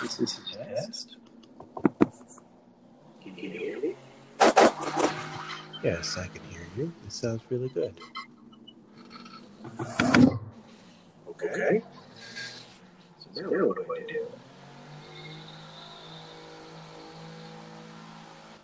This is a test. Can you hear me? Yes, I can hear you. It sounds really good. Okay. So now what do I do?